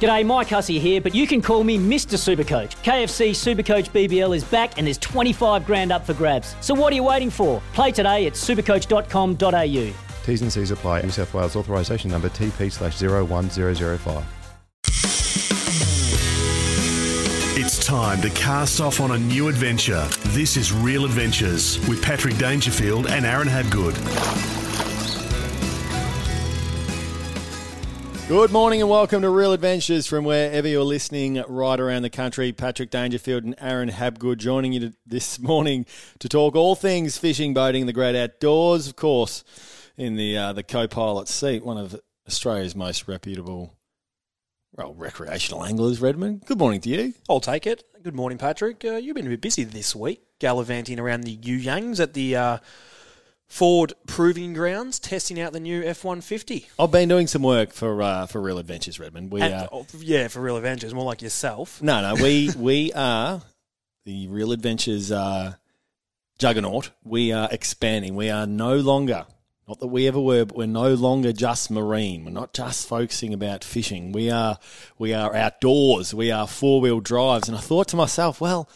G'day, Mike Hussey here, but you can call me Mr. Supercoach. KFC Supercoach BBL is back and there's 25 grand up for grabs. So what are you waiting for? Play today at supercoach.com.au. T's and C's apply. New South Wales authorisation number TP slash 01005. It's time to cast off on a new adventure. This is Real Adventures with Patrick Dangerfield and Aaron Habgood. Good morning and welcome to Real Adventures from wherever you're listening right around the country. Patrick Dangerfield and Aaron Habgood joining you this morning to talk all things fishing, boating, the great outdoors, of course, in the uh, the co-pilot seat, one of Australia's most reputable well, recreational anglers, Redmond. Good morning to you. I'll take it. Good morning, Patrick. Uh, you've been a bit busy this week, gallivanting around the You Yangs at the uh, Ford Proving Grounds, testing out the new F one fifty. I've been doing some work for uh, for Real Adventures, Redmond. We uh, oh, yeah, for real adventures, more like yourself. no, no, we we are the Real Adventures uh, juggernaut. We are expanding. We are no longer. Not that we ever were, but we're no longer just marine. We're not just focusing about fishing. We are we are outdoors. We are four wheel drives. And I thought to myself, well,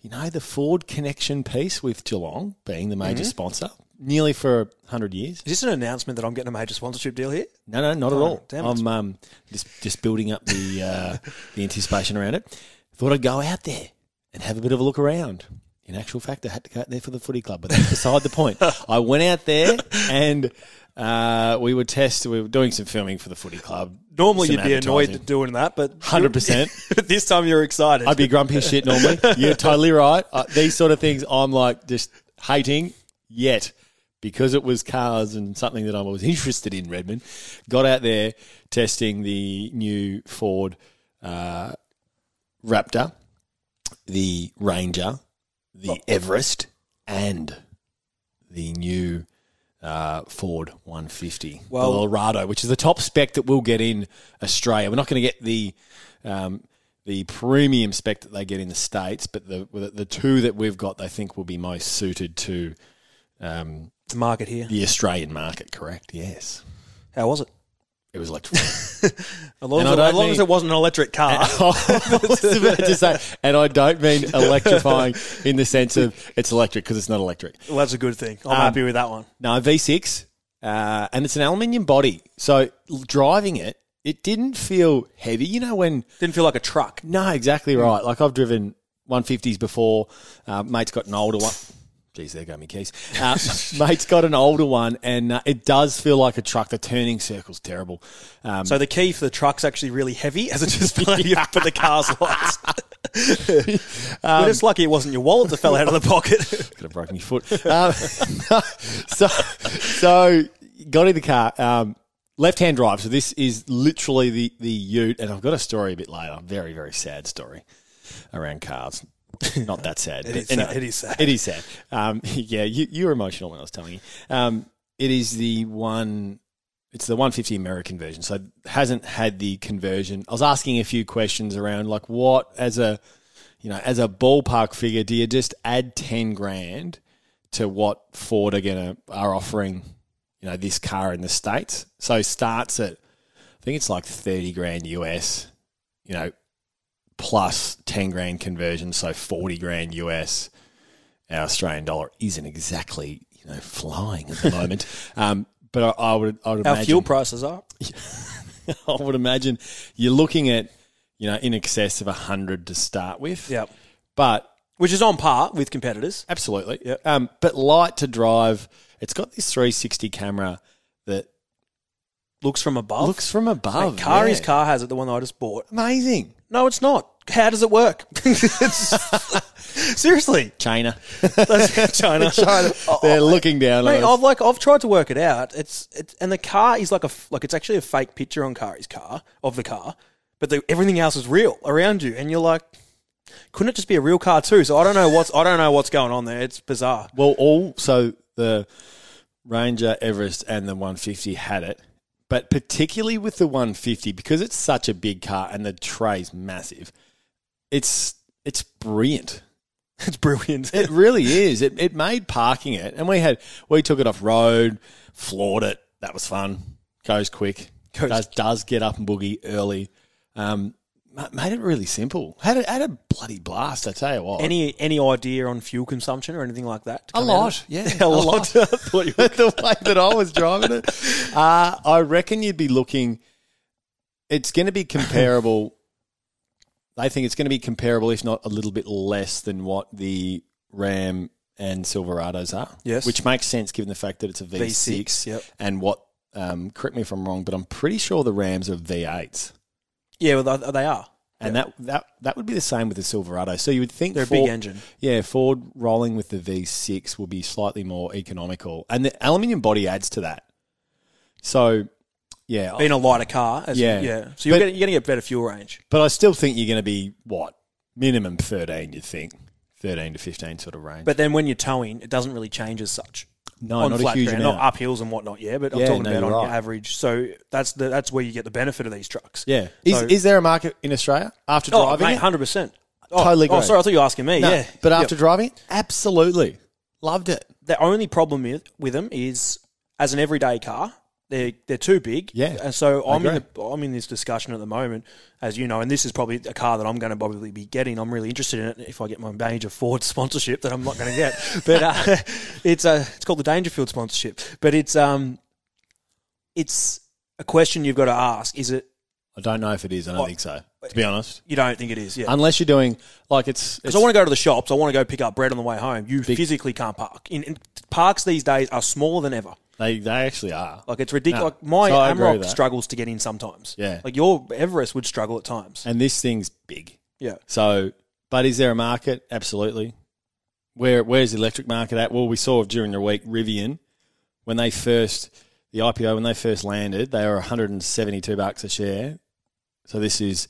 you know, the Ford connection piece with Geelong being the major sponsor, nearly for hundred years. Is this an announcement that I'm getting a major sponsorship deal here? No, no, not at Oh, all. damn it. I'm um, just just building up the uh, the anticipation around it. Thought I'd go out there and have a bit of a look around. In actual fact, I had to go out there for the footy club, but that's beside the point. I went out there and uh, we were test. We were doing some filming for the footy club. Normally, some you'd be annoyed advertising. doing that, but 100%. This time, you're excited. I'd be grumpy as shit normally. You're totally right. Uh, these sort of things, I'm like just hating. Yet, because it was cars and something that I was interested in, Redmond, got out there testing the new Ford uh, Raptor, the Ranger, the Everest, and the new uh, Ford 150, Well- the Eldorado, which is the top spec that we'll get in Australia. We're not going to get the um, the premium spec that they get in the states, but the the two that we've got, they think will be most suited to um, the market here. the Australian market. Correct? Yes, How was it? it was electric. As long, as, it, as, long as it wasn't an electric car. I was about to say, and I don't mean electrifying in the sense of it's electric because it's not electric. well, that's a good thing. I'm Um, happy with that one. No, V6, uh, and it's an aluminium body. So driving it, it didn't feel heavy. You know when? Didn't feel like a truck. No, exactly right. Like I've driven 150s before. Uh, mate's got an older one. Jeez, there go my keys. Uh, mate's got an older one, and uh, it does feel like a truck. The turning circle's terrible. Um, So the key for the truck's actually really heavy, as it just for the car's lights. Um, We're just lucky it wasn't your wallet that fell out of the pocket. could have broken your foot. Um, so, so got in the car. Um, left-hand drive. So this is literally the the Ute, and I've got a story a bit later. Very very sad story around cars. Not that sad. It is sad. It is sad. It is sad. Um, yeah, you, you were emotional when I was telling you. Um, it is the one. It's the 150 American version, so it hasn't had the conversion. I was asking a few questions around like what as a you know as a ballpark figure, do you just add 10 grand to what Ford are gonna are offering? You know this car in the states. So starts at I think it's like 30 grand US. You know plus 10 grand conversion, so 40 grand US. Our Australian dollar isn't exactly, you know, flying at the moment. um, but I, I would, I would Our imagine, fuel prices are. I would imagine you're looking at, you know, in excess of a hundred to start with. Yep. But Which is on par with competitors. absolutely. Yep. Um, but light to drive. It's got this 360 camera that Looks from above. looks from above. Mate, Kari's yeah. car has it, the one that I just bought. Amazing. No, it's not. How does it work? Seriously. China. That's China. They're oh, looking down on us. I've like I've tried to work it out. It's it's and the car is like a f- like it's actually a fake picture on Kari's car of the car, but the, everything else is real around you, and you're like, couldn't it just be a real car too? So I don't know what's I don't know what's going on there. It's bizarre. Well, all so the Ranger, Everest, and the 150 had it, but particularly with the 150 because it's such a big car and the tray's massive. It's it's brilliant. It's brilliant. It really is. It it made parking it, and we had we took it off road, floored it. That was fun. Goes quick. Goes- does does get up and boogie early. Um, made it really simple. Had a, had a bloody blast. I tell you what. Any any idea on fuel consumption or anything like that? A come out of lot, yeah, a a lot. lot. Thought you were- the way that I was driving it. Uh, I reckon you'd be looking. It's going to be comparable. I think it's going to be comparable, if not a little bit less than what the Ram and Silverados are. Yes. which makes sense given the fact that it's a V6. V6, yep. and what. Um, correct me if I'm wrong, but I'm pretty sure the Rams are V8s. Yeah, well, they- are. And that, that that would be the same with the Silverado. So you would think They're a big engine. Yeah, Ford rolling with the V6 will be slightly more economical, and the aluminium body adds to that. So, yeah, Being a lighter car, as Yeah. yeah. So you're But- you're gonna get better fuel range. but I still think you're going to be what minimum 13. You think 13 to 15 sort of range. But then when you're towing, it doesn't really change as such. No, on not flat a huge ground, amount. not up hills and whatnot. Yeah, but I'm talking no, about on right. average. So that's the that's where you get the benefit of these trucks. Yeah, is So- is there a market in Australia after Oh, driving it? hundred percent. Oh, Totally Oh, sorry, I thought you were asking me. No, yeah, but Yep. after driving absolutely loved it. the only problem with, with them is as an everyday car, they're they're too big. Yeah, and so I'm in the, I'm in this discussion at the moment, as you know, and this is probably a car that I'm going to probably be getting. I'm really interested in it if I get my major Ford sponsorship that I'm not going to get, but uh, it's a it's called the Dangerfield sponsorship, but it's um it's a question you've got to ask. Is it I don't know if it is. I don't think so. To be honest, you don't think it is? Yeah. unless you're doing like it's Because I want to go to the shops, I want to go pick up bread on the way home. You physically can't park. In, in, parks these days are smaller than ever. They they actually are. Like it's ridiculous. No. Like my So I agree with Amrock that. struggles to get in sometimes. Yeah. Like your Everest would struggle at times. and this thing's big. Yeah. So, but is there a market? Absolutely. Where where's the electric market at? Well, we saw during the week Rivian when they first the IPO when they first landed, they were 172 bucks a share. So this is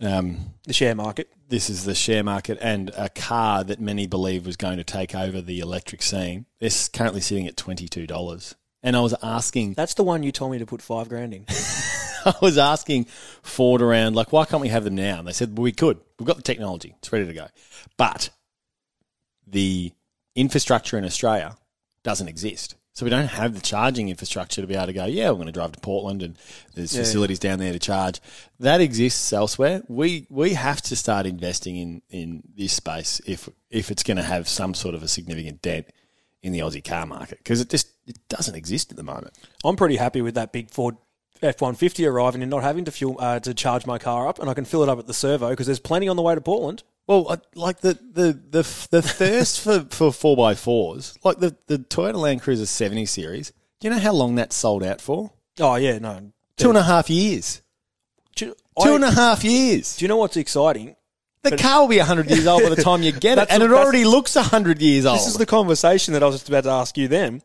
um, The share market. this is the share market and a car that many believe was going to take over the electric scene. It's currently sitting at twenty two dollars. And I was asking That's the one you told me to put five grand in. I was asking Ford around, like, why can't we have them now? And they said, well, we could. We've got the technology. It's ready to go. But the infrastructure in Australia doesn't exist. So we don't have the charging infrastructure to be able to go, yeah, we're going to drive to Portland and there's Yeah. facilities down there to charge. That exists elsewhere. We we have to start investing in, in this space if if it's going to have some sort of a significant dent in the Aussie car market because it just it doesn't exist at the moment. I'm pretty happy with that big Ford F150 arriving and not having to fuel uh, to charge my car up, and I can fill it up at the servo because there's plenty on the way to Portland. Well, like the the the the thirst for for four by fours, like the the Toyota Land Cruiser seventy series. Do you know how long that sold out for? Oh yeah, no. Two and a half years. Do Two I- and a half years. do you know what's exciting? The car will be hundred years old by the time you get it, and it already looks hundred years old. This is the conversation that I was just about to ask you then.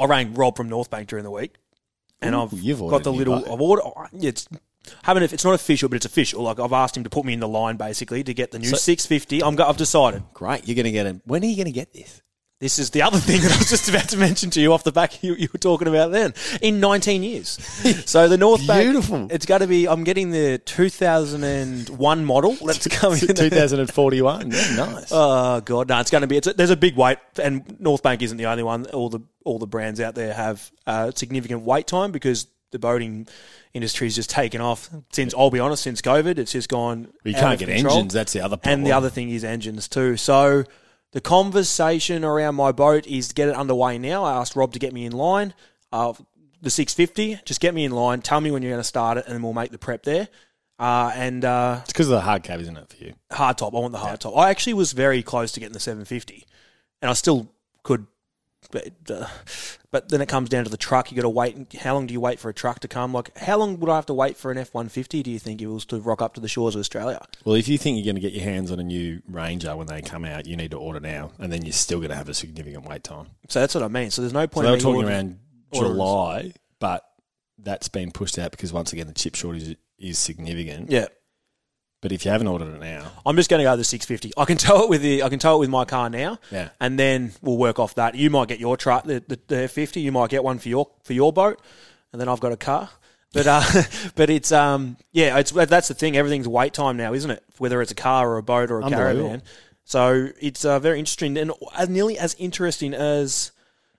I rang Rob from North Bank during the week, and Ooh, I've you've got the little. I've ordered. Oh, yeah, It's haven't. It's not official, but it's official. Like I've asked him to put me in the line basically to get the new So- 650. I'm. go- I've decided. Great, you're going to get it. When are you going to get this? This is the other thing that I was just about to mention to you off the back you, you were talking about then. In 19 years. So the North Beautiful. Bank. It's got to be, I'm getting the 2001 model. Let's come in. Two thousand and forty one. Yeah, nice. Oh god, no! It's going to be. It's a, there's a big weight, and North Bank isn't the only one. All the all the brands out there have uh, significant wait time because the boating industry's just taken off since. I'll be honest, since COVID, it's just gone. you can't get control. engines. That's the other problem. And the other thing is engines too. So the conversation around my boat is to get it underway now. I asked Rob to get me in line. Uh, the 650, just get me in line. Tell me when you're going to start it, and then we'll make the prep there. Uh, and uh, it's because of the hard cab, isn't it, for you? hard top. I want the hard top. I actually was very close to getting the 750, and I still could. But, uh, but then it comes down to the truck. You got to wait. How long do you wait for a truck to come? Like, how long would I have to wait for an F one fifty? Do you think it was to rock up to the shores of Australia? Well, if you think you're going to get your hands on a new Ranger when they come out, you need to order now, and then you're still going to have a significant wait time. So that's what I mean. So there's no So point. they were talking ordering- around orders. July, but that's been pushed out because once again the chip shortage is significant. Yeah. But if you haven't ordered it now, I'm just going to go the 650. I can tell it with the I can tell it with my car now. Yeah. And then we'll work off that. You might get your truck the, the, the 50. You might get one for your for your boat, and then I've got a car. But uh, but it's um yeah it's that's the thing. Everything's wait time now, isn't it? Whether it's a car or a boat or a caravan. So it's uh, very interesting and nearly as interesting as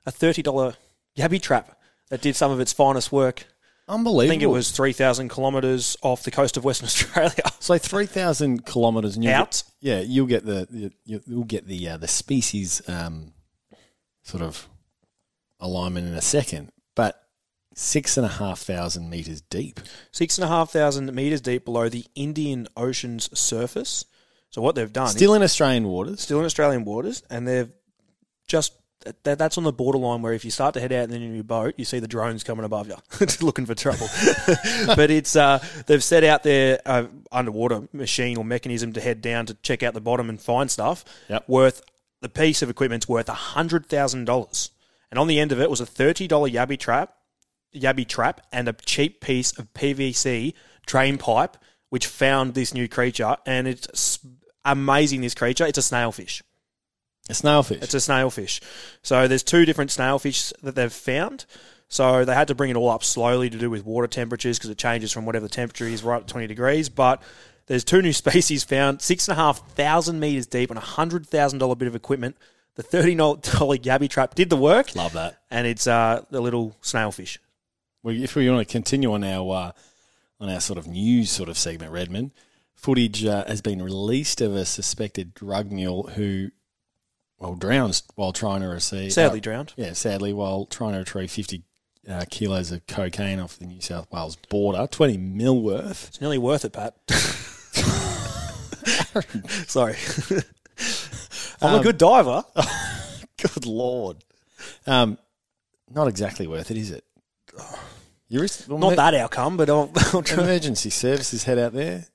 a thirty dollar yabby trap that did some of its finest work. Unbelievable. I think it was three thousand kilometres off the coast of Western Australia. so three thousand kilometres. and you'll Out? Get, yeah, you'll get the you- you'll get the uh, the species um, sort of alignment in a second, but six and a half thousand meters deep. six and a half thousand meters deep below the Indian Ocean's surface. So what they've done, Still in Australian waters. still in Australian waters, and they've just that, that's on the borderline where if you start to head out and then in your boat, you see the drones coming above you, looking for trouble. but it's uh, they've set out their uh, underwater machine or mechanism to head down to check out the bottom and find stuff Yep. worth the piece of equipment's worth hundred thousand dollars, and on the end of it was a thirty dollar yabby trap, yabby trap, and a cheap piece of PVC drain pipe, which found this new creature, and it's amazing. This creature, it's a snailfish. A snailfish. It's a snailfish. So there's two different snailfish that they've found. So they had to bring it all up slowly to do with water temperatures because it changes from whatever the temperature is right at 20 degrees. But there's two new species found, six and a half thousand meters deep on a hundred thousand dollar bit of equipment. The thirty dollar yabby trap did the work, Love that. and it's uh, the little snailfish. Well, if we want to continue on our uh, on our sort of news sort of segment, Redmond, footage uh, has been released of a suspected drug mule who, well, drowns while trying to receive. Sadly uh, drowned. yeah, sadly, while trying to retrieve fifty uh, kilos of cocaine off the New South Wales border, twenty mil worth. It's nearly worth it, Pat. Sorry, I'm Um, a good diver. Good lord, um, not exactly worth it, is it? You're Not that outcome, but I'll, I'll try. emergency services head out there.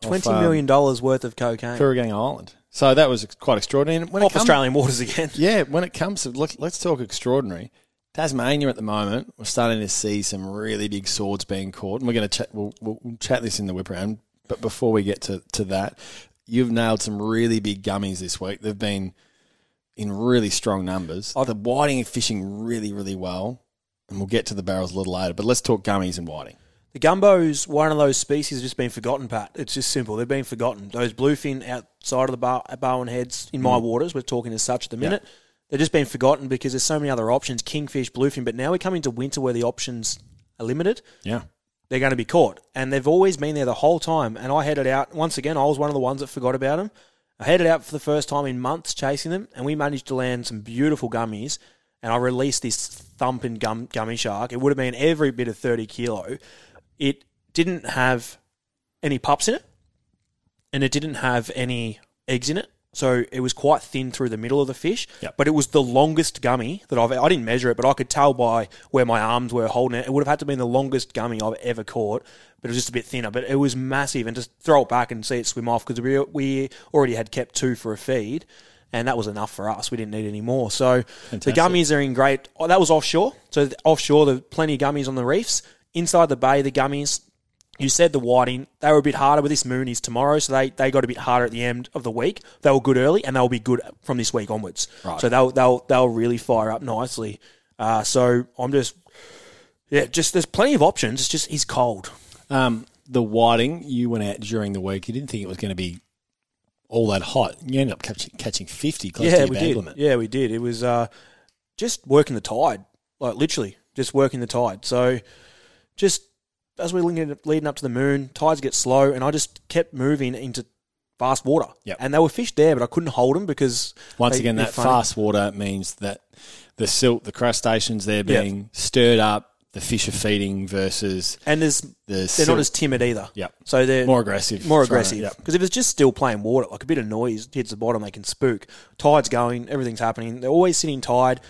Twenty um, million dollars worth of cocaine Kooragang Island. So that was quite extraordinary. And when it off comes- Australian waters again. Yeah, when it comes to look, let's talk extraordinary. Tasmania at the moment, we're starting to see some really big swords being caught, and we're going to chat. We'll, we'll, we'll chat this in the whip round. But before we get to, to that, you've nailed some really big gummies this week. They've been in really strong numbers. Oh, the whiting are fishing really, really well, and we'll get to the barrels a little later. But let's talk gummies and whiting. The gumbo's one of those species that's just been forgotten, Pat. It's just simple. They've been forgotten. Those bluefin outside of the bar, Barwon heads in my mm. waters, we're talking as such at the minute, they've just been forgotten because there's so many other options kingfish, bluefin. But now we come into winter where the options are limited. Yeah, They're going to be caught. And they've always been there the whole time. And I headed out, once again, I was one of the ones that forgot about them. I headed out for the first time in months chasing them, and we managed to land some beautiful gummies. And I released this thumping gum, gummy shark. It would have been every bit of 30 kilo. It didn't have any pups in it, and it didn't have any eggs in it. So it was quite thin through the middle of the fish. Yep. But it was the longest gummy that I've. I didn't measure it, but I could tell by where my arms were holding it. It would have had to be the longest gummy I've ever caught. But it was just a bit thinner. But it was massive, and just throw it back and see it swim off because we we already had kept two for a feed. And that was enough for us. We didn't need any more. So the gummies are in great. Oh, that was offshore. So offshore, there's plenty of gummies on the reefs. Inside the bay, the gummies you said the whiting, they were a bit harder, but this moon is tomorrow, so they, they got a bit harder at the end of the week. They were good early, and they'll be good from this week onwards. Right. So they'll they'll they'll really fire up nicely. Uh, so I'm just yeah, just there's plenty of options. It's just he's cold. Um, the whiting, you went out during the week. You didn't think it was going to be all that hot. You ended up catching, catching 50 close to yeah, your we did. limit. Yeah, we did. It was uh, just working the tide, like literally just working the tide. So just as we're leading, leading up to the moon, tides get slow, and I just kept moving into fast water. Yep. And they were fish there, but I couldn't hold them because Once they- again, that funny. fast water means that the silt, the crustaceans, they're Yeah. being stirred up. The fish are feeding versus and there's the they're silt. not as timid either. Yep. So they're more aggressive. more aggressive. yep. Because if it's just still plain water, like a bit of noise hits the bottom, they can spook. Tide's going, everything's happening. They're always sitting tide.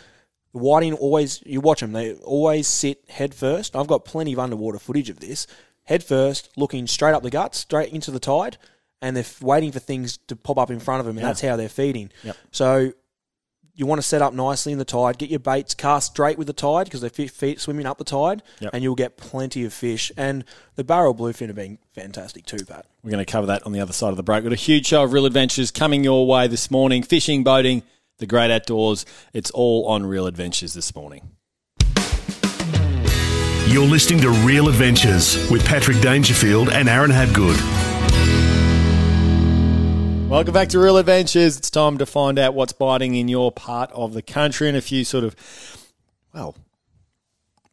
The whiting always, you watch them, they always sit head first. I've got plenty of underwater footage of this. Head first, looking straight up the guts, straight into the tide, and they're waiting for things to pop up in front of them, and that's how they're feeding. Yep. So you want to set up nicely in the tide, get your baits cast straight with the tide because they're feet, feet swimming up the tide, Yep. and you'll get plenty of fish. And the barrel bluefin have been fantastic too, Pat. We're going to cover that on the other side of the break. We've got a huge show of real adventures coming your way this morning. Fishing, boating, the great outdoors. It's all on Real Adventures this morning. You're listening to Real Adventures with Patrick Dangerfield and Aaron Habgood. Welcome back to Real Adventures. It's time to find out what's biting in your part of the country and a few sort of, well,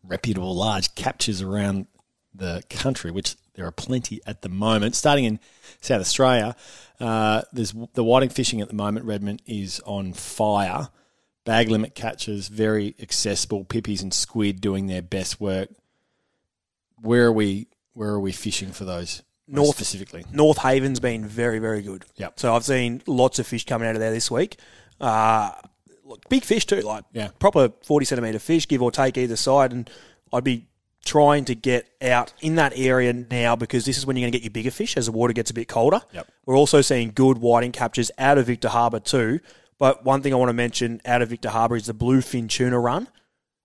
reputable large captures around the country, which there are plenty at the moment. Starting in South Australia, uh, there's the whiting fishing at the moment. Redmond is on fire. Bag limit catches, very accessible. Pippies and squid doing their best work. Where are we? Where are we fishing for those? North- specifically. North Haven's been very, very good. Yep. So I've seen lots of fish coming out of there this week. Uh, look, big fish too, like Yeah. proper forty centimeter fish, give or take either side. And I'd be trying to get out in that area now because this is when you're going to get your bigger fish as the water gets a bit colder. Yep. We're also seeing good whiting captures out of Victor Harbour too. But one thing I want to mention out of Victor Harbour is the bluefin tuna run,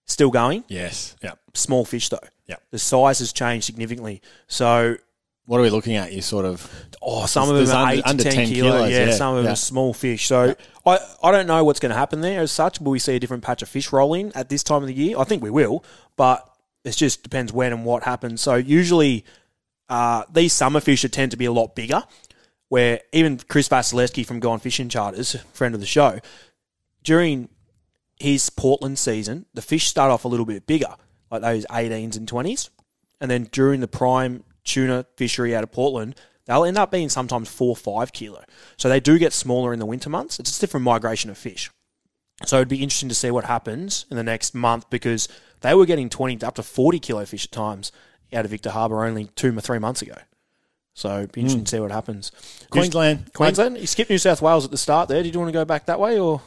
still going. Yes. Yeah. Small fish though. Yep. The size has changed significantly. So What are we looking at? You sort of Oh, some of them are under- eight under to 10, 10 kilo. kilos, yeah, yeah. some of them Yeah. are small fish. So I, I don't know what's going to happen there as such. Will we see a different patch of fish roll in at this time of the year? I think we will, but it just depends when and what happens. So usually uh, these summer fish tend to be a lot bigger. Where even Chris Vasilevsky from Gone Fishing Charters, friend of the show, during his Portland season, the fish start off a little bit bigger, like those 18s and 20s. And then during the prime tuna fishery out of Portland, they'll end up being sometimes four five kilo. So they do get smaller in the winter months. It's a different migration of fish. So it'd be interesting to see what happens in the next month because they were getting 20 up to 40 kilo fish at times out of Victor Harbour only two or three months ago. So be interesting to see what happens. Queensland. Queensland, you skipped New South Wales at the start there. Did you want to go back that way or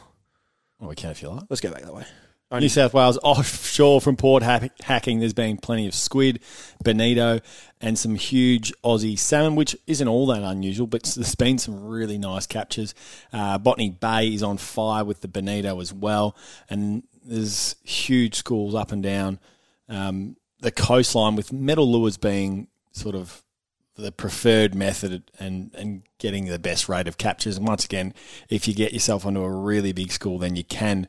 Oh, we can if you like. let's go back that way? New South Wales offshore from port hacking. There's been plenty of squid, bonito, and some huge Aussie salmon, which isn't all that unusual. But there's been some really nice captures. Uh, Botany Bay is on fire with the bonito as well, and there's huge schools up and down um, the coastline with metal lures being sort of the preferred method and, and getting the best rate of captures. And once again, if you get yourself onto a really big school, then you can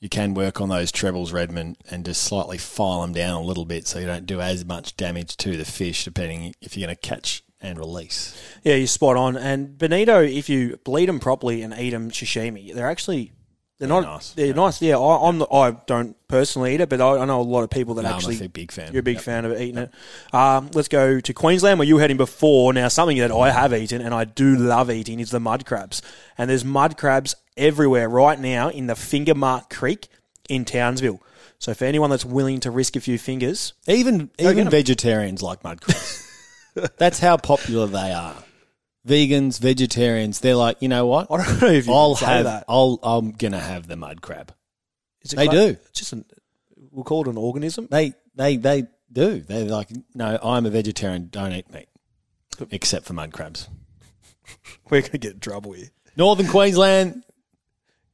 you can work on those trebles, Redmond, and just slightly file them down a little bit so you don't do as much damage to the fish, depending if you're going to catch and release. Yeah, you're spot on. And bonito, if you bleed them properly and eat them sashimi, they're actually they're not nice. they're nice. Yeah, I, I'm the, I don't personally eat it, but I, I know a lot of people that No, I'm actually a big fan. You're a big Yep. fan of eating it. Um, let's go to Queensland, where you were heading before. Now, something that I have eaten and I do love eating is the mud crabs. And there's mud crabs everywhere right now in the Finger Mark Creek in Townsville. So for anyone that's willing to risk a few fingers, Even even vegetarians like mud crabs. That's how popular they are. Vegans, vegetarians, they're like, you know what? I don't know if you I'll can say have. that. I'll. I'm gonna have the mud crab. Is it they do. It's just an, we'll call it an organism. They they they do. They're like, no, I'm a vegetarian. Don't eat meat, except for mud crabs. We're going to get in trouble here. Northern Queensland,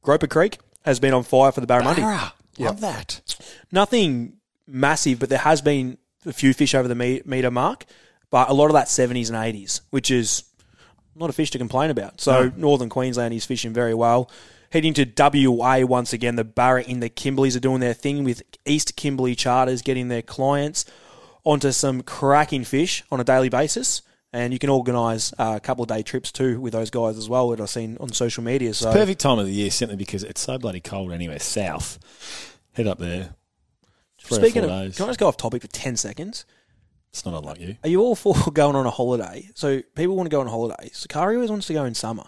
Groper Creek has been on fire for the barramundi. Barra. Love that. Nothing massive, but there has been a few fish over the me- meter mark, but a lot of that 70s and 80s, which is not a fish to complain about. So Northern Queensland is fishing very well. Heading to WA once again, the Barra in the Kimberleys are doing their thing with East Kimberley charters getting their clients onto some cracking fish on a daily basis. And you can organise uh, a couple of day trips too with those guys as well that I've seen on social media. So Perfect time of the year, simply because it's so bloody cold anywhere south. Head up there. Speaking of, days. can I just go off topic for 10 seconds? It's not unlike you. Are you all for going on a holiday? So people want to go on holiday. Sakari always wants to go in summer,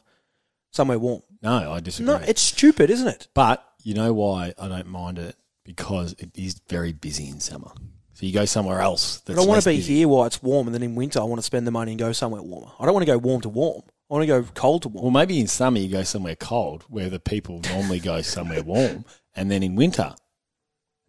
somewhere warm. No, I disagree. No, it's stupid, isn't it? but you know why I don't mind it? Because it is very busy in summer. So you go somewhere else. That's But I want to be busy. here while it's warm, and then in winter I want to spend the money and go somewhere warmer. I don't want to go warm to warm. I want to go cold to warm. Well, maybe in summer you go somewhere cold where the people normally go somewhere warm, and then in winter,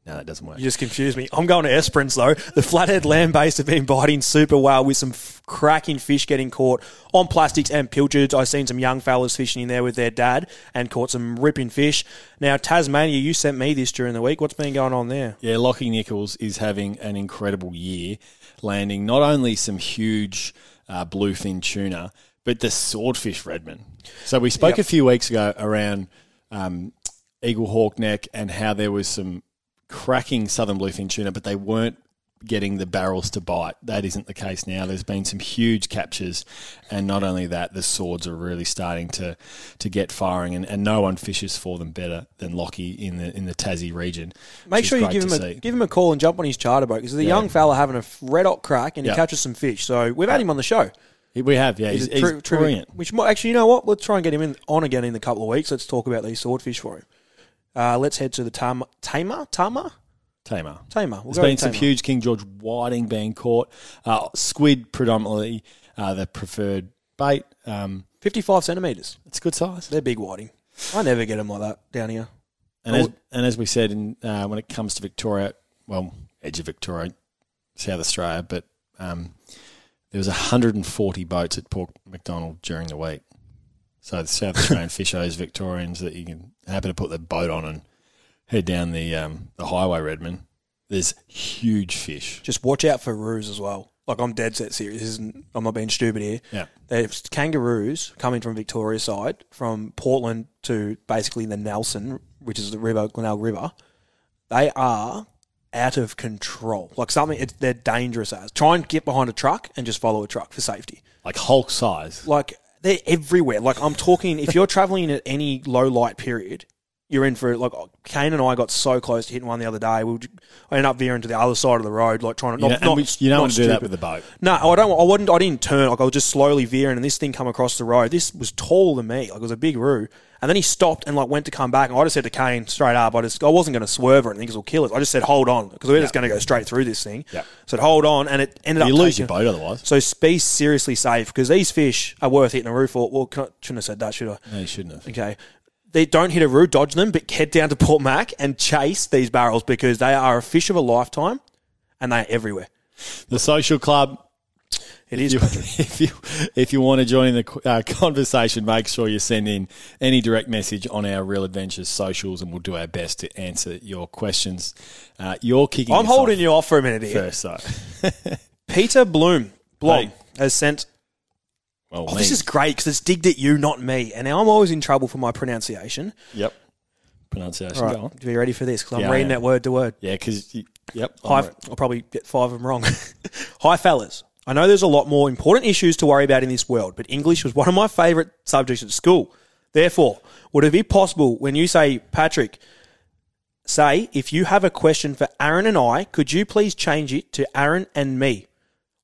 No, that doesn't work. You just confused me. I'm going to Esperance though. The flathead land based have been biting super well with some f- cracking fish getting caught on plastics and pilchards. I've seen some young fellas fishing in there with their dad and caught some ripping fish. Now Tasmania, you sent me this during the week. What's been going on there? Yeah, Lockie Nichols is having an incredible year, landing not only some huge uh, bluefin tuna, but the swordfish Redmond. So we spoke Yep. a few weeks ago around um, Eagle Hawk Neck and how there was some cracking southern bluefin tuna, but they weren't getting the barrels to bite. That isn't the case now. There's been some huge captures, and not only that, the swords are really starting to to get firing, and, and no one fishes for them better than Lockie in the in the Tassie region. Make sure you give him a see. give him a call and jump on his charter boat because the Yeah. young fella having a red hot crack and he Yeah. catches some fish. So we've had him on the show. We have, yeah. He's, a he's tri- brilliant. Which might, actually, you know what? Let's try and get him in on again in a couple of weeks. Let's talk about these swordfish for him. Uh, let's head to the Tama, Tama, Tama, Tamer. Tama. We'll There's been some huge King George whiting being caught. Uh, squid predominantly uh, the preferred bait. Um, fifty-five centimeters. it's a good size. They're big whiting. I never get them like that down here. And as, and as we said, in, uh, when it comes to Victoria, well, edge of Victoria, South Australia, but um, there was 140 boats at Port MacDonnell during the week. So the South Australian fishers, Victorians, that you can happen to put the boat on and head down the um, the highway, Redmond. There's huge fish. Just watch out for roos as well. Like I'm dead set serious. This isn't, I'm not being stupid here. Yeah. There's kangaroos coming from Victoria side, from Portland to basically the Nelson, which is the river, Glenelg River. They are out of control. Like something, it's, they're dangerous as. Try and get behind a truck and just follow a truck for safety. Like Hulk size. Like they're everywhere. Like I'm talking, if you're traveling at any low light period, you're in for it. like Kane and I got so close to hitting one the other day. We would, I ended up veering to the other side of the road, like trying to You not, know, not, we- you don't want to do that with the boat. No, I don't. I wouldn't. I didn't turn. Like I was just slowly veering, and this thing come across the road. This was taller than me. Like it was a big roo. And then he stopped and like went to come back. And I just said to Kane straight up, I just I wasn't going to swerve or anything because it'll kill us. I just said hold on because we're just going to go straight through this thing. Yeah. Said hold on, and it ended You up You lose taking- your boat otherwise. So be seriously safe because these fish are worth hitting a roof. for. Well, shouldn't have said that, should I? No, you shouldn't have. Okay. They don't hit a roo, dodge them, but head down to Port Mac and chase these barrels because they are a fish of a lifetime and they are everywhere. The social club. It is. you, if you if you want to join in the uh, conversation, make sure you send in any direct message on our Real Adventures socials, and we'll do our best to answer your questions. Uh, you're kicking. I'm holding off you off for a minute here. first, so Peter Bloom, Blom, Hey. has sent. Well, Oh, this is great because it's digged at you, not me. And now I'm always in trouble for my pronunciation. yep. Pronunciation. All right, Go on. you ready for this? Because I'm Yeah, reading that word to word. Yeah, because yep. Hi, I'm I'll probably get five of them wrong. Hi, fellas. I know there's a lot more important issues to worry about in this world, but English was one of my favourite subjects at school. Therefore, would it be possible when you say, Patrick, say, if you have a question for Aaron and I, could you please change it to Aaron and me?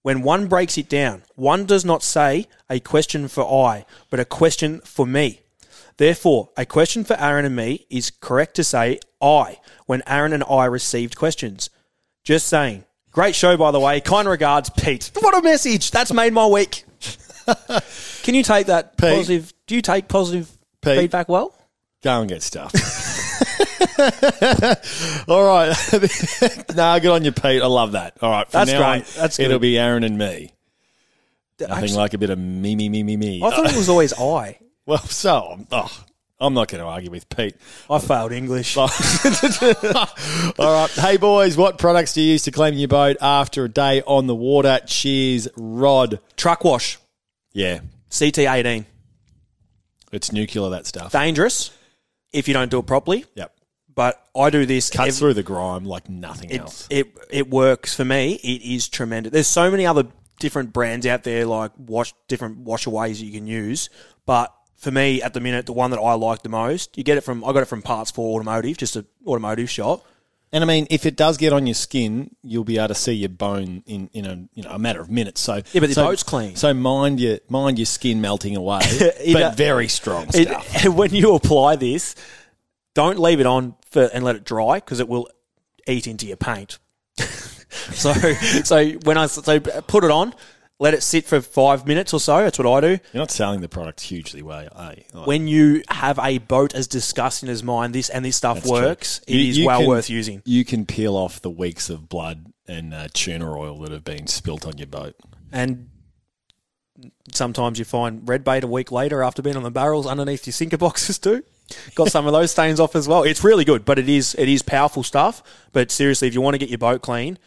When one breaks it down, one does not say a question for I, but a question for me. Therefore, a question for Aaron and me is correct to say I when Aaron and I received questions. Just saying. Great show, by the way. Kind regards, Pete. What a message! That's made my week. Can you take that Pete. positive? Do you take positive Pete. feedback well? Go and get stuffed. All right. nah, good on you, Pete. I love that. All right. From That's now great. on, That's It'll be Aaron and me. Nothing Actually, like a bit of me, me, me, me, me. I thought it was always I. well, so I'm, oh, I'm not going to argue with Pete. I failed English. All right. Hey, boys, what products do you use to clean your boat after a day on the water? Cheers, Rod. Truck wash. Yeah, CT18. it's nuclear, that stuff. Dangerous if you don't do it properly. yep. But I do this. Cuts ev- through the grime like nothing it, else. it it works for me. It is tremendous. There's so many other different brands out there, like wash different washaways you can use. But for me, at the minute, the one that I like the most, you get it from I got it from Parts for Automotive, just an automotive shop. And I mean, if it does get on your skin, you'll be able to see your bone in, in a you know a matter of minutes. So Yeah, but the so, boat's clean. So mind your mind your skin melting away, It- but uh, very strong stuff. It, when you apply this, don't leave it on for, and let it dry because it will eat into your paint. so so when I so put it on let it sit for five minutes or so. That's what I do. You're not selling the product hugely well, are you? Like, When you have a boat as disgusting as mine, this and this stuff That's true. works, it You- is you well can- worth using. you can peel off the weeks of blood and uh, tuna oil that have been spilt on your boat. And sometimes you find red bait a week later after being on the barrels underneath your sinker boxes too. Got some of those stains off as well. It's really good, but it is it is powerful stuff. But seriously, if you want to get your boat clean,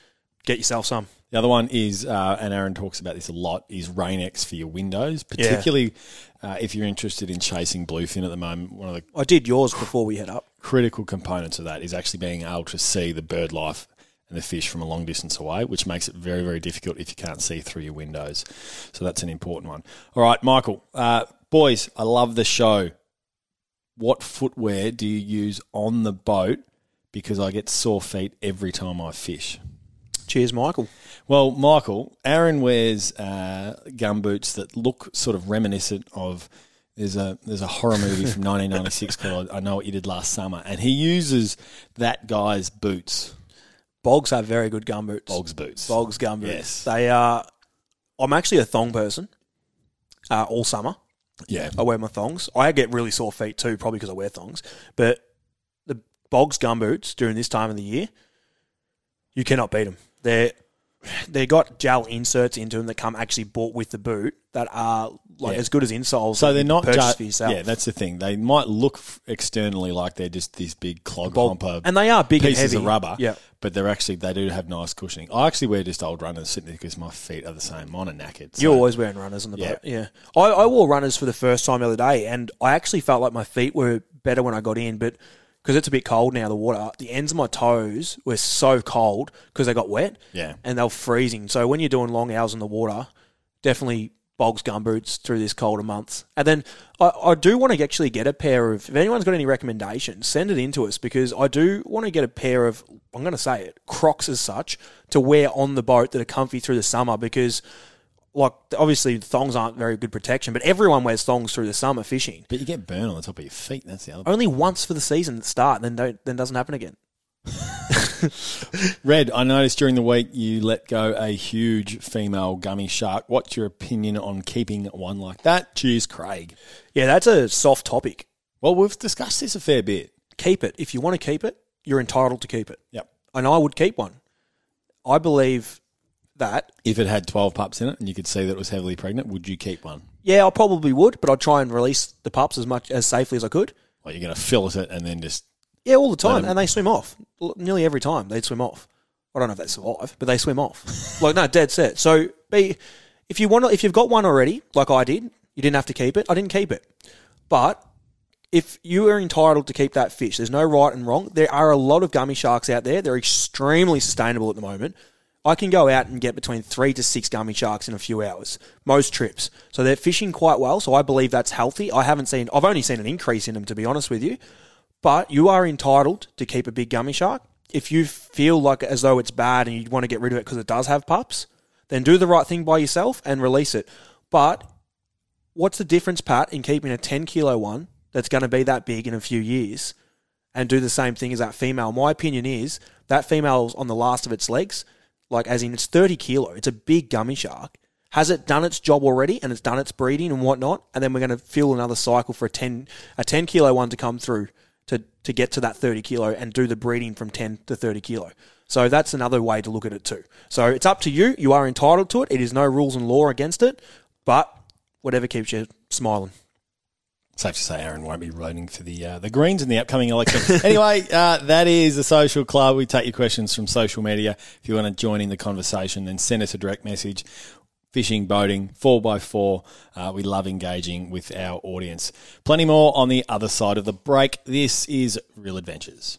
get yourself some. The other one is, uh, and Aaron talks about this a lot, is Rain-X for your windows, particularly uh, if you're interested in chasing bluefin at the moment. One of the I did yours before we head up. critical components of that is actually being able to see the bird life and the fish from a long distance away, which makes it very, very difficult if you can't see through your windows. So that's an important one. All right, Michael. Uh, boys, I love the show. What footwear do you use on the boat? Because I get sore feet every time I fish. Cheers, Michael. Well, Michael, Aaron wears uh, gum boots that look sort of reminiscent of. There's a there's a horror movie from 1996 called I Know What You Did Last Summer, and he uses that guy's boots, Bogs have very good gum boots. Bogs boots. Bogs gum boots. Yes. They are. I'm actually a thong person. Uh, all summer, Yeah, I wear my thongs. I get really sore feet too, probably because I wear thongs. But the Bogs gum boots during this time of the year, you cannot beat them. They're they got gel inserts into them that come actually bought with the boot that are like Yeah. as good as insoles. so they're not just for yourself. yeah. That's the thing. They might look externally like they're just these big clog Bog- humper and they are big pieces of rubber. Yeah. but they're actually they do have nice cushioning. I actually wear just old runners sitting there because my feet are the same. Mine are knackered. so- You're always wearing runners on the Yeah. boat. Yeah. I, I wore runners for the first time the other day, and I actually felt like my feet were better when I got in, but because it's a bit cold now, the water, the ends of my toes were so cold because they got wet. Yeah. And they were freezing. So when you're doing long hours in the water, definitely bogs gumboots through this colder months. And then I, I do want to actually get a pair of, if anyone's got any recommendations, send it in to us because I do want to get a pair of, I'm going to say it, Crocs as such, to wear on the boat that are comfy through the summer because, like, obviously thongs aren't very good protection, but everyone wears thongs through the summer fishing. But you get burn on the top of your feet. That's the other. Only once for the season at the start, then don't, then doesn't happen again. Red, I noticed during the week you let go a huge female gummy shark. What's your opinion on keeping one like that? Cheers, Craig. Yeah, that's a soft topic. Well, we've discussed this a fair bit. Keep it. If you want to keep it, you're entitled to keep it. Yep. And I would keep one. I believe that. If it had 12 pups in it and you could see that it was heavily pregnant, would you keep one? Yeah, I probably would, but I'd try and release the pups as much as safely as I could. Or you're going to fillet it and then just. Yeah, all the time, and they swim off. L- Nearly every time they'd swim off. I don't know if they survive, but they swim off. like no, dead set. So be if you want, to, if you've got one already, like I did, you didn't have to keep it. I didn't keep it, but if you are entitled to keep that fish, there's no right and wrong. There are a lot of gummy sharks out there. They're extremely sustainable at the moment. I can go out and get between three to six gummy sharks in a few hours, most trips. So they're fishing quite well. So I believe that's healthy. I haven't seen, I've only seen an increase in them, to be honest with you. But you are entitled to keep a big gummy shark. If you feel like as though it's bad and you want to get rid of it because it does have pups, then do the right thing by yourself and release it. But what's the difference, Pat, in keeping a 10 kilo one that's going to be that big in a few years and do the same thing as that female? My opinion is that female's on the last of its legs, like as in it's 30 kilo. It's a big gummy shark. Has it done its job already and it's done its breeding and whatnot? And then we're going to fill another cycle for a 10, a 10 kilo one to come through to, to get to that 30 kilo and do the breeding from 10 to 30 kilo. So that's another way to look at it too. So it's up to you. You are entitled to it. It is no rules and law against it, but whatever keeps you smiling. Safe to say, Aaron won't be voting for the uh, the Greens in the upcoming election. anyway, uh, that is the social club. We take your questions from social media. If you want to join in the conversation, then send us a direct message. Fishing, boating, four by four. Uh, we love engaging with our audience. Plenty more on the other side of the break. This is Real Adventures.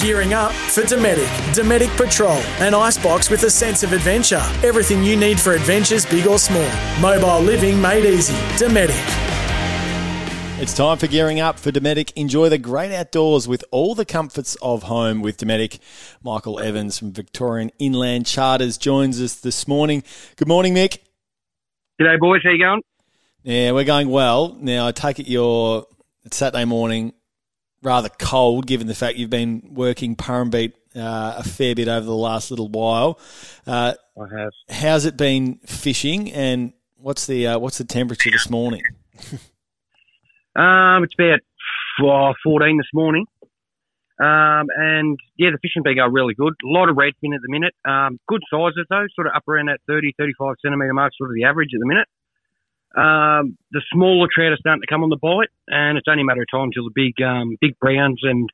Gearing up for Dometic. Dometic Patrol, an icebox with a sense of adventure. Everything you need for adventures, big or small. Mobile living made easy. Dometic. It's time for gearing up for Dometic. Enjoy the great outdoors with all the comforts of home with Dometic. Michael Evans from Victorian Inland Charters joins us this morning. Good morning, Mick. G'day, boys. How you going? Yeah, we're going well. Now, I take it you're it's Saturday morning, rather cold, given the fact you've been working Purrumbete uh, a fair bit over the last little while. Uh, I have. How's it been fishing, and what's the uh, what's the temperature this morning? Um, it's about oh, 14 this morning. Um, and yeah, the fishing been going really good. A lot of redfin at the minute. Um, good sizes though, sort of up around that 30, 35 centimetre mark, sort of the average at the minute. Um, the smaller trout are starting to come on the bite, and it's only a matter of time till the big, um, big browns and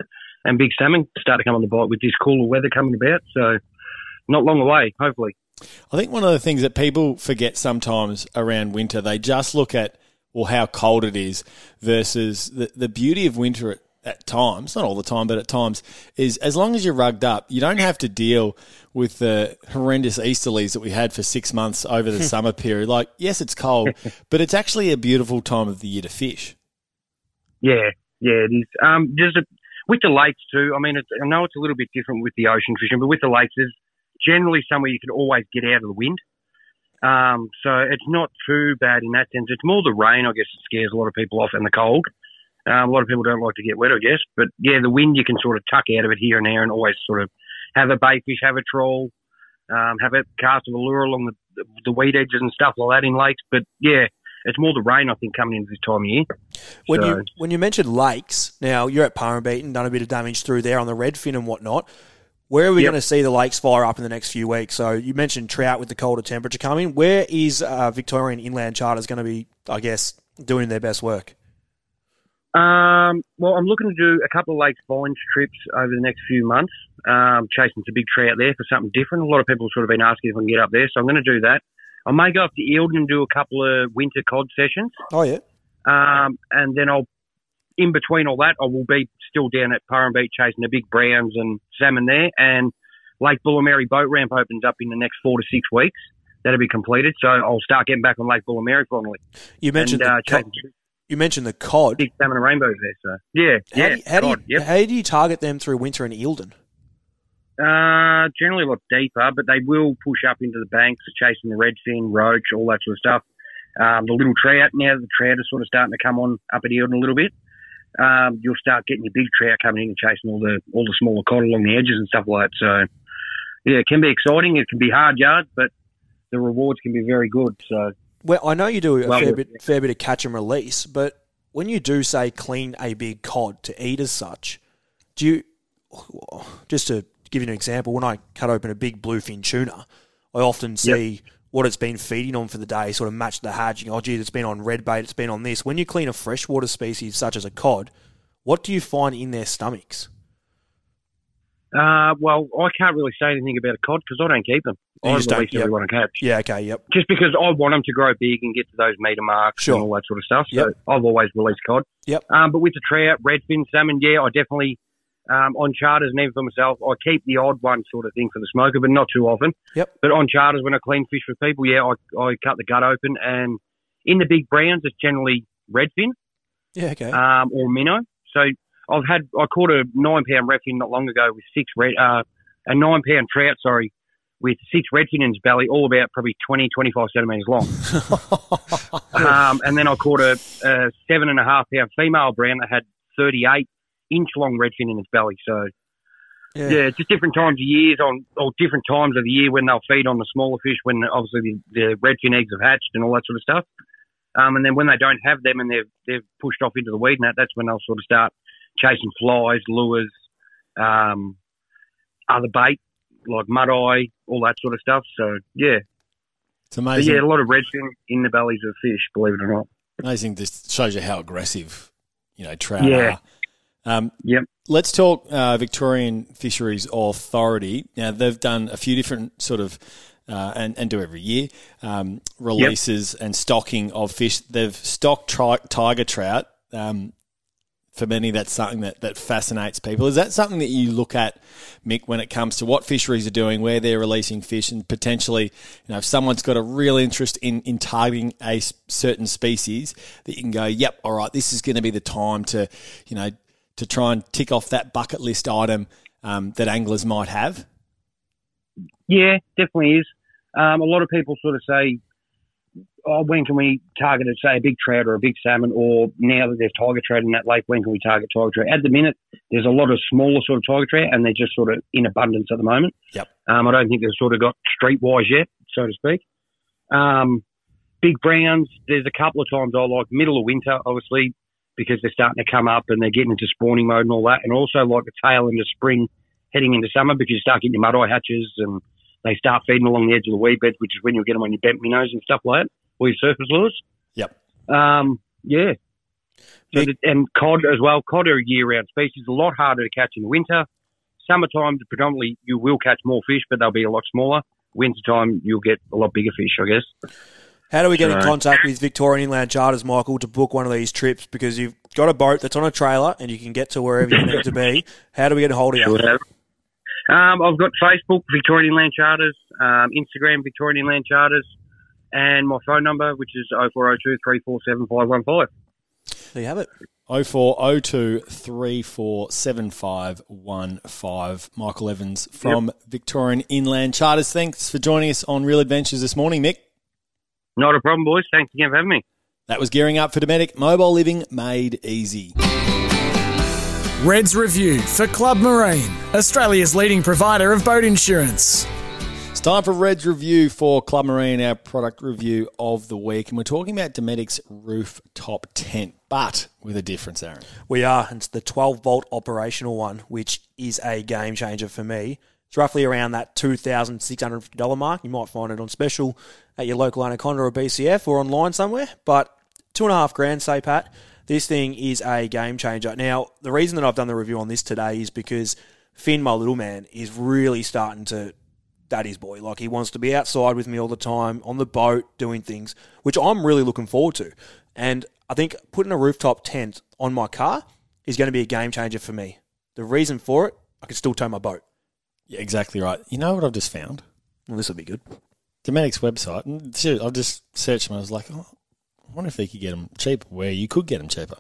and big salmon start to come on the bite with this cooler weather coming about. So, not long away, hopefully. I think one of the things that people forget sometimes around winter, they just look at well how cold it is versus the the beauty of winter at, at times, not all the time, but at times, is as long as you're rugged up, you don't have to deal with the horrendous easterlies that we had for six months over the summer period. Like, yes, it's cold, but it's actually a beautiful time of the year to fish. Yeah, yeah, it is. Um, there's a with the lakes too. I mean, it's, I know it's a little bit different with the ocean fishing, but with the lakes, there's generally somewhere you can always get out of the wind. Um, so it's not too bad in that sense. It's more the rain, I guess, that scares a lot of people off, and the cold. Um, a lot of people don't like to get wet, I guess. But yeah, the wind you can sort of tuck out of it here and there, and always sort of have a bait fish, have a trawl, um, have a cast of a lure along the, the weed edges and stuff like that in lakes. But yeah, it's more the rain I think coming into this time of year. When So- you when you mentioned lakes, now you're at Purrumbete and done a bit of damage through there on the redfin and whatnot. Where are we Yep. going to see the lakes fire up in the next few weeks? So you mentioned trout with the colder temperature coming. Where is uh, Victorian Inland Charters going to be? I guess doing their best work. Um, well, I'm looking to do a couple of lakes finds trips over the next few months, um, chasing some big trout there for something different. A lot of people have sort of been asking if I can get up there, so I'm going to do that. I may go up to Eildon and do a couple of winter cod sessions, Oh yeah, um, and then I'll, in between all that, I will be still down at Purrumbete chasing the big browns and salmon there, and Lake Bullen Merri boat ramp opens up in the next four to six weeks. That'll be completed, so I'll start getting back on Lake Bullen Merri finally. you mentioned and, uh, the cod, you mentioned the cod. big salmon and rainbows there. So yeah, How yeah, do you, how, do you, yep. how do you target them through winter in Eildon? Uh, generally a lot deeper, but they will push up into the banks, chasing the redfin, roach, all that sort of stuff. Um, the little trout, now the trout is sort of starting to come on up at Eildon a little bit. Um, you'll start getting your big trout coming in and chasing all the all the smaller cod along the edges and stuff like that. So, yeah, it can be exciting. It can be hard yards, but the rewards can be very good. So, Well, I know you do a fair bit, fair bit of catch and release, but when you do say clean a big cod to eat as such, do you just to give you an example? When I cut open a big bluefin tuna, I often see what it's been feeding on for the day, sort of match the hatching. Oh, gee, it's been on red bait, it's been on this. When you clean a freshwater species such as a cod, what do you find in their stomachs? uh, well, I can't really say anything about a cod because I don't keep them. You I just don't- release yep. everyone I catch. Yeah, okay, yep. just because I want them to grow big and get to those meter marks Sure. and all that sort of stuff. So Yep. I've always released cod. Yep. Um, but with the trout, redfin, salmon, yeah, I definitely um, on charters and even for myself, I keep the odd one sort of thing for the smoker, but not too often. Yep. But on charters, when I clean fish for people, yeah, I, I cut the gut open, and in the big browns, it's generally redfin Yeah, okay. um, or minnow. So I've had I caught a nine pound redfin not long ago with six red uh, a nine pound trout, sorry, with six redfin in its belly, all about probably 20, 25 centimetres long. um, and then I caught a, a seven and a half pound female brown that had 38 inch long redfin in its belly. So yeah. yeah, it's just different times of years on or different times of the year when they'll feed on the smaller fish when obviously the, the redfin eggs have hatched and all that sort of stuff. Um, and then when they don't have them and they've they've pushed off into the weed net, that's when they'll sort of start chasing flies, lures, um, other bait like mud eye, all that sort of stuff. So yeah, It's but amazing. yeah, a lot of redfin in the bellies of fish, believe it or not. Amazing. This shows you how aggressive, you know, trout Yeah. are. Um, Yep. Let's talk uh, Victorian Fisheries Authority. Now they've done a few different sort of. Uh, and, and do every year um, releases and stocking of fish. They've stocked tri- tiger trout. Um, for many, that's something that, that fascinates people. Is that something that you look at, Mick, when it comes to what fisheries are doing, where they're releasing fish, and potentially, you know, if someone's got a real interest in, in targeting a certain species, that you can go, yep, all right, this is going to be the time to, you know, to try and tick off that bucket list item um, that anglers might have? Yeah, definitely is. Um, a lot of people sort of say, oh, when can we target, say, a big trout or a big salmon, or now that there's tiger trout in that lake, when can we target tiger trout? At the minute, there's a lot of smaller sort of tiger trout, and they're just sort of in abundance at the moment. Yep. Um, I don't think they've sort of got streetwise yet, so to speak. Um, big browns, there's a couple of times I like middle of winter, obviously, because they're starting to come up and they're getting into spawning mode and all that, and also like the tail end of spring, heading into summer, because you start getting your mud eye hatches and they start feeding along the edge of the weed beds, which is when you'll get them on your bent minnows and stuff like that, or your surface lures. Yep. Um, yeah. So Nick- the, and cod as well. Cod are a year-round species. A lot harder to catch in the winter. Summertime, predominantly, you will catch more fish, but they'll be a lot smaller. Wintertime, you'll get a lot bigger fish, I guess. How do we get in contact with Victorian Inland Charters, Michael, to book one of these trips? Because you've got a boat that's on a trailer and you can get to wherever you need to be. How do we get a hold of you? Whatever. Um, I've got Facebook, Victorian Inland Charters, um, Instagram, Victorian Inland Charters, and my phone number, which is 0402 347 515. There you have it. 0402 347515. Michael Evans from Victorian Inland Charters. Thanks for joining us on Real Adventures this morning, Mick. Not a problem, boys. Thanks again for having me. That was gearing up for Dometic Mobile Living Made Easy. Reds Review for Club Marine, Australia's leading provider of boat insurance. It's time for Red's review for Club Marine, our product review of the week. And we're talking about Dometic's rooftop tent, but with a difference, Aaron. We are. It's the 12 volt operational one, which is a game changer for me. It's roughly around that $2,650 mark. You might find it on special at your local Anaconda or BCF or online somewhere. But two and a half grand, say, Pat. This thing is a game changer. Now, the reason that I've done the review on this today is because Finn, my little man, is really starting to daddy's boy. Like he wants to be outside with me all the time, on the boat, doing things, which I'm really looking forward to. And I think putting a rooftop tent on my car is going to be a game changer for me. The reason for it, I can still tow my boat. Yeah, exactly right. You know what I've just found? Well, this will be good. Dometic's website. and shit, I've just searched them. I was like, oh, I wonder if they could get them cheaper. Where you could get them cheaper.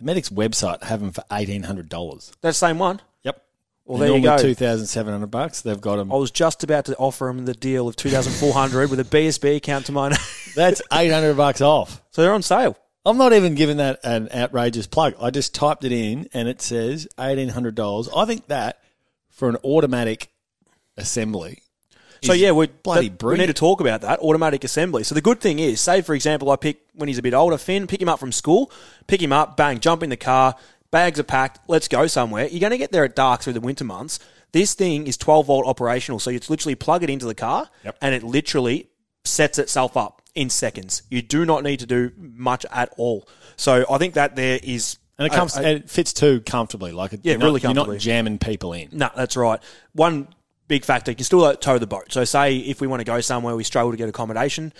Dometic's website have them for eighteen hundred dollars. That same one. Yep. Well, They're there you normally go. Two thousand seven hundred bucks. They've got them. I was just about to offer him the deal of 2400 with a BSB account to mine. That's eight hundred bucks off. so they're on sale. I'm not even giving that an outrageous plug. I just typed it in and it says eighteen hundred dollars. I think that for an automatic assembly. So yeah, we bloody that- we need to talk about that automatic assembly. So the good thing is, say for example, I pick when he's a bit older, Finn, pick him up from school, pick him up, bang, jump in the car, bags are packed, let's go somewhere. You're going to get there at dark through the winter months. This thing is 12 volt operational, so you literally plug it into the car, Yep. and it literally sets itself up in seconds. You do not need to do much at all. So I think that there is. And it comes a- and it fits too comfortably. Like it, Yeah, you're not, really You're not jamming people in. No, that's right. One big factor, you can still like, tow the boat. So, say if we want to go somewhere, we struggle to get accommodation.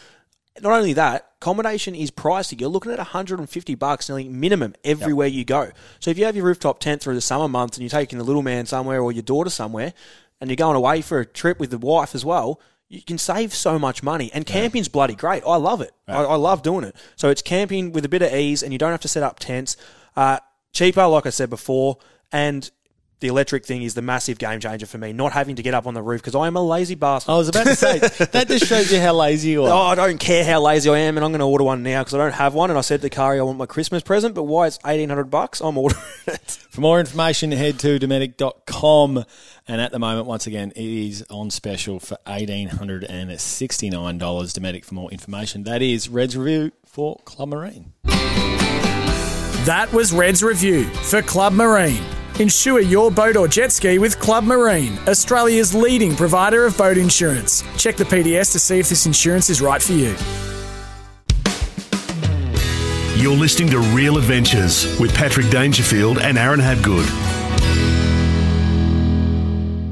Not only that, accommodation is pricey. You're looking at 150 bucks nearly minimum everywhere you go. So, if you have your rooftop tent through the summer months and you're taking the little man somewhere or your daughter somewhere, and you're going away for a trip with the wife as well, you can save so much money. And camping's bloody great. I love it. I, I love doing it. So it's camping with a bit of ease, and you don't have to set up tents. Uh, cheaper, like I said before, and the electric thing is the massive game changer for me. Not having to get up on the roof because I am a lazy bastard. I was about to say that just shows you how lazy you are. Oh. I don't care how lazy I am, and I'm going to order one now because I don't have one. And I said to Kari, I want my Christmas present, but why it's eighteen hundred bucks? I'm ordering it. For more information, head to Dometic.com. And at the moment, once again, it is on special for $1,869. Dometic for more information. That is Red's Review for Club Marine. That was Red's Review for Club Marine. Insure your boat or jet ski with Club Marine, Australia's leading provider of boat insurance. Check the PDS to see if this insurance is right for you. You're listening to Real Adventures with Patrick Dangerfield and Aaron Habgood.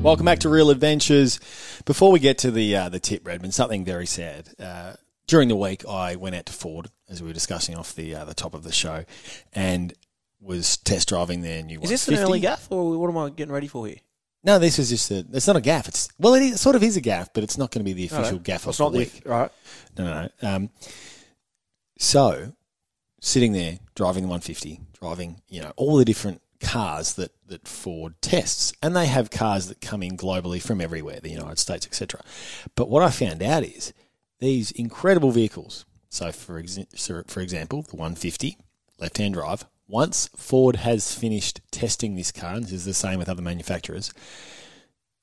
Welcome back to Real Adventures. Before we get to the uh, the tip, Redmond, something very sad. Uh, during the week, I went out to Ford, as we were discussing off the uh, the top of the show, and was test driving their new Is this an 150. early gaff, or what am I getting ready for here? No, this is just a. It's not a gaff. It's well, it, is, sort of is a gaff, but it's not going to be the official Alright. gaff It's of not the the week. right. No, no, no. Um, so, sitting there driving the 150, driving you know all the different cars that that Ford tests, and they have cars that come in globally from everywhere, the United States, etc. But what I found out is these incredible vehicles So for ex- for example, the 150 left-hand drive. Once Ford has finished testing this car, and this is the same with other manufacturers.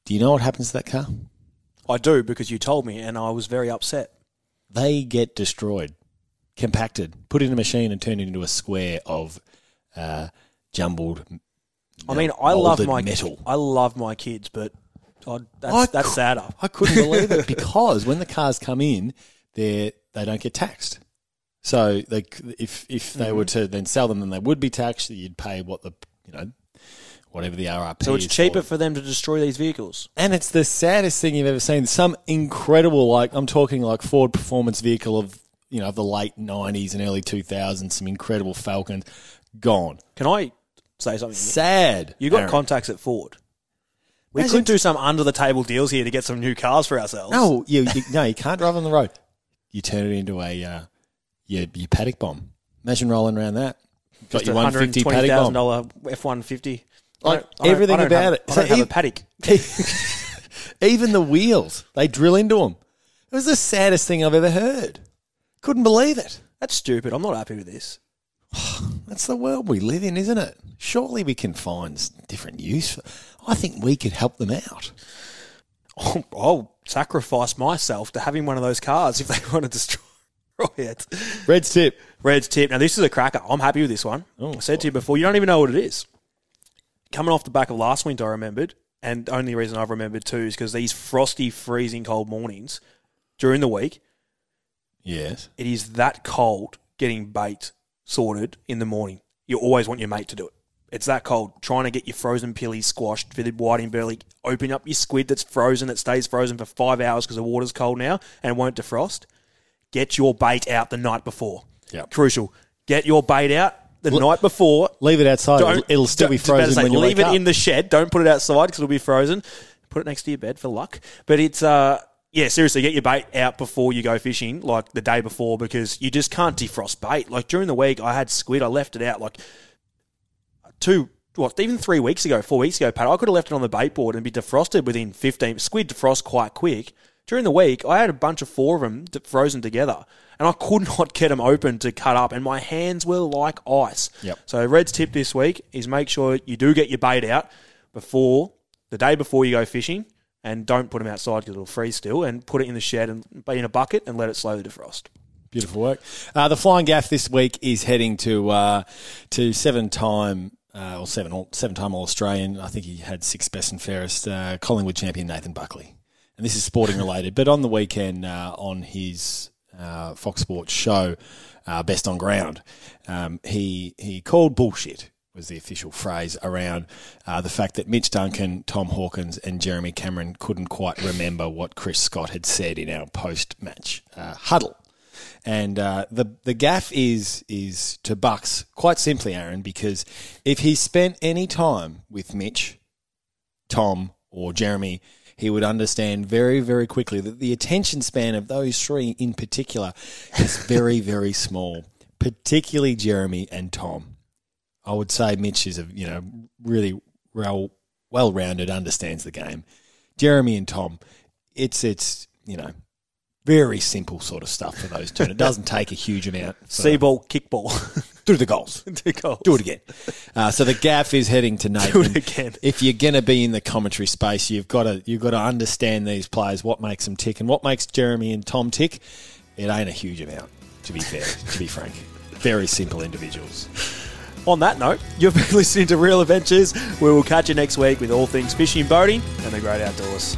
Do you know what happens to that car? I do because you told me, and I was very upset. They get destroyed, compacted, put in a machine, and turned into a square of uh, jumbled. I mean, I love my metal. I love my kids, but I, that's, I that's sadder. I couldn't believe it because when the cars come in, they they don't get taxed. So they, if if they were Mm-hmm. to then sell them, then they would be taxed. You'd pay what the you know whatever the RRP. So it's cheaper for. for them to destroy these vehicles. And it's the saddest thing you've ever seen. Some incredible, like I'm talking like Ford performance vehicle of you know of the late '90s and early 2000s. Some incredible Falcons gone. Can I say something? Sad. You got Aaron. contacts at Ford. We could do some under the table deals here to get some new cars for ourselves. No, you, you no, you can't drive on the road. You turn it into a uh, your, your paddock bomb. Imagine rolling around that. Got Just your one fifty paddock thousand bomb. dollar F one fifty. Like, everything about it. I So don't have a paddock. Even the wheels, they drill into them. It was the saddest thing I've ever heard. Couldn't believe it. That's stupid. I'm not happy with this. That's the world we live in, isn't it? Surely we can find s- different use. For, I think we could help them out. I'll, I'll sacrifice myself to having one of those cars if they want to destroy it. Red's tip. Red's tip. Now, this is a cracker. I'm happy with this one. Oh, I said to you before, you don't even know what it is. Coming off the back of last winter, I remembered, and the only reason I've remembered too is because these frosty, freezing cold mornings during the week, Yes. it is that cold getting bait sorted in the morning. You always want your mate to do it. It's that cold. Trying to get your frozen pillies squashed, fitted whiting belly, open up your squid that's frozen, that stays frozen for five hours because the water's cold now and won't defrost. Get your bait out the night before. Yep. Crucial. Get your bait out the L- night before. Leave it outside. It'll, it'll still don't- be just about to frozen say, when you leave it up. in the shed. Don't put it outside because it'll be frozen. Put it next to your bed for luck. But it's uh yeah, seriously, get your bait out before you go fishing, like the day before, because you just can't defrost bait. Like during the week, I had squid. I left it out like two, what, even three weeks ago, four weeks ago, Pat. I could have left it on the bait board and be defrosted within fifteen. Squid defrost quite quick. During the week, I had a bunch of four of them d- frozen together, and I could not get them open to cut up, and my hands were like ice. Yep. So Red's tip this week is make sure you do get your bait out before the day before you go fishing, and don't put them outside because it'll freeze still, and put it in the shed and be in a bucket and let it slowly defrost. Beautiful work. Uh, the Flying Gaff this week is heading to uh, to seven time uh, or seven seven time All Australian. I think he had six best and fairest. Uh, Collingwood champion Nathan Buckley, and this is sporting related. But on the weekend uh, on his uh, Fox Sports show, uh, Best on Ground, um, he he called bullshit. Was the official phrase around uh, the fact that Mitch Duncan, Tom Hawkins, and Jeremy Cameron couldn't quite remember what Chris Scott had said in our post match uh, huddle. And uh, the the gaff is is to Bucks quite simply, Aaron, because if he spent any time with Mitch, Tom, or Jeremy, he would understand very very quickly that the attention span of those three in particular is very very small, particularly Jeremy and Tom. I would say Mitch is a you know really well well rounded, understands the game. Jeremy and Tom, it's it's you know very simple sort of stuff for those two. And it doesn't take a huge amount. See ball, kick ball. through the goals. Do goals. Do it again. Uh, so the gaff is heading to Nathan. Do it again. If you're going to be in the commentary space, you've got to you've got to understand these players, what makes them tick, and what makes Jeremy and Tom tick. It ain't a huge amount, to be fair. to be frank, very simple individuals. On that note, you've been listening to Real Adventures. We will catch you next week with all things fishing, and boating, and the great outdoors.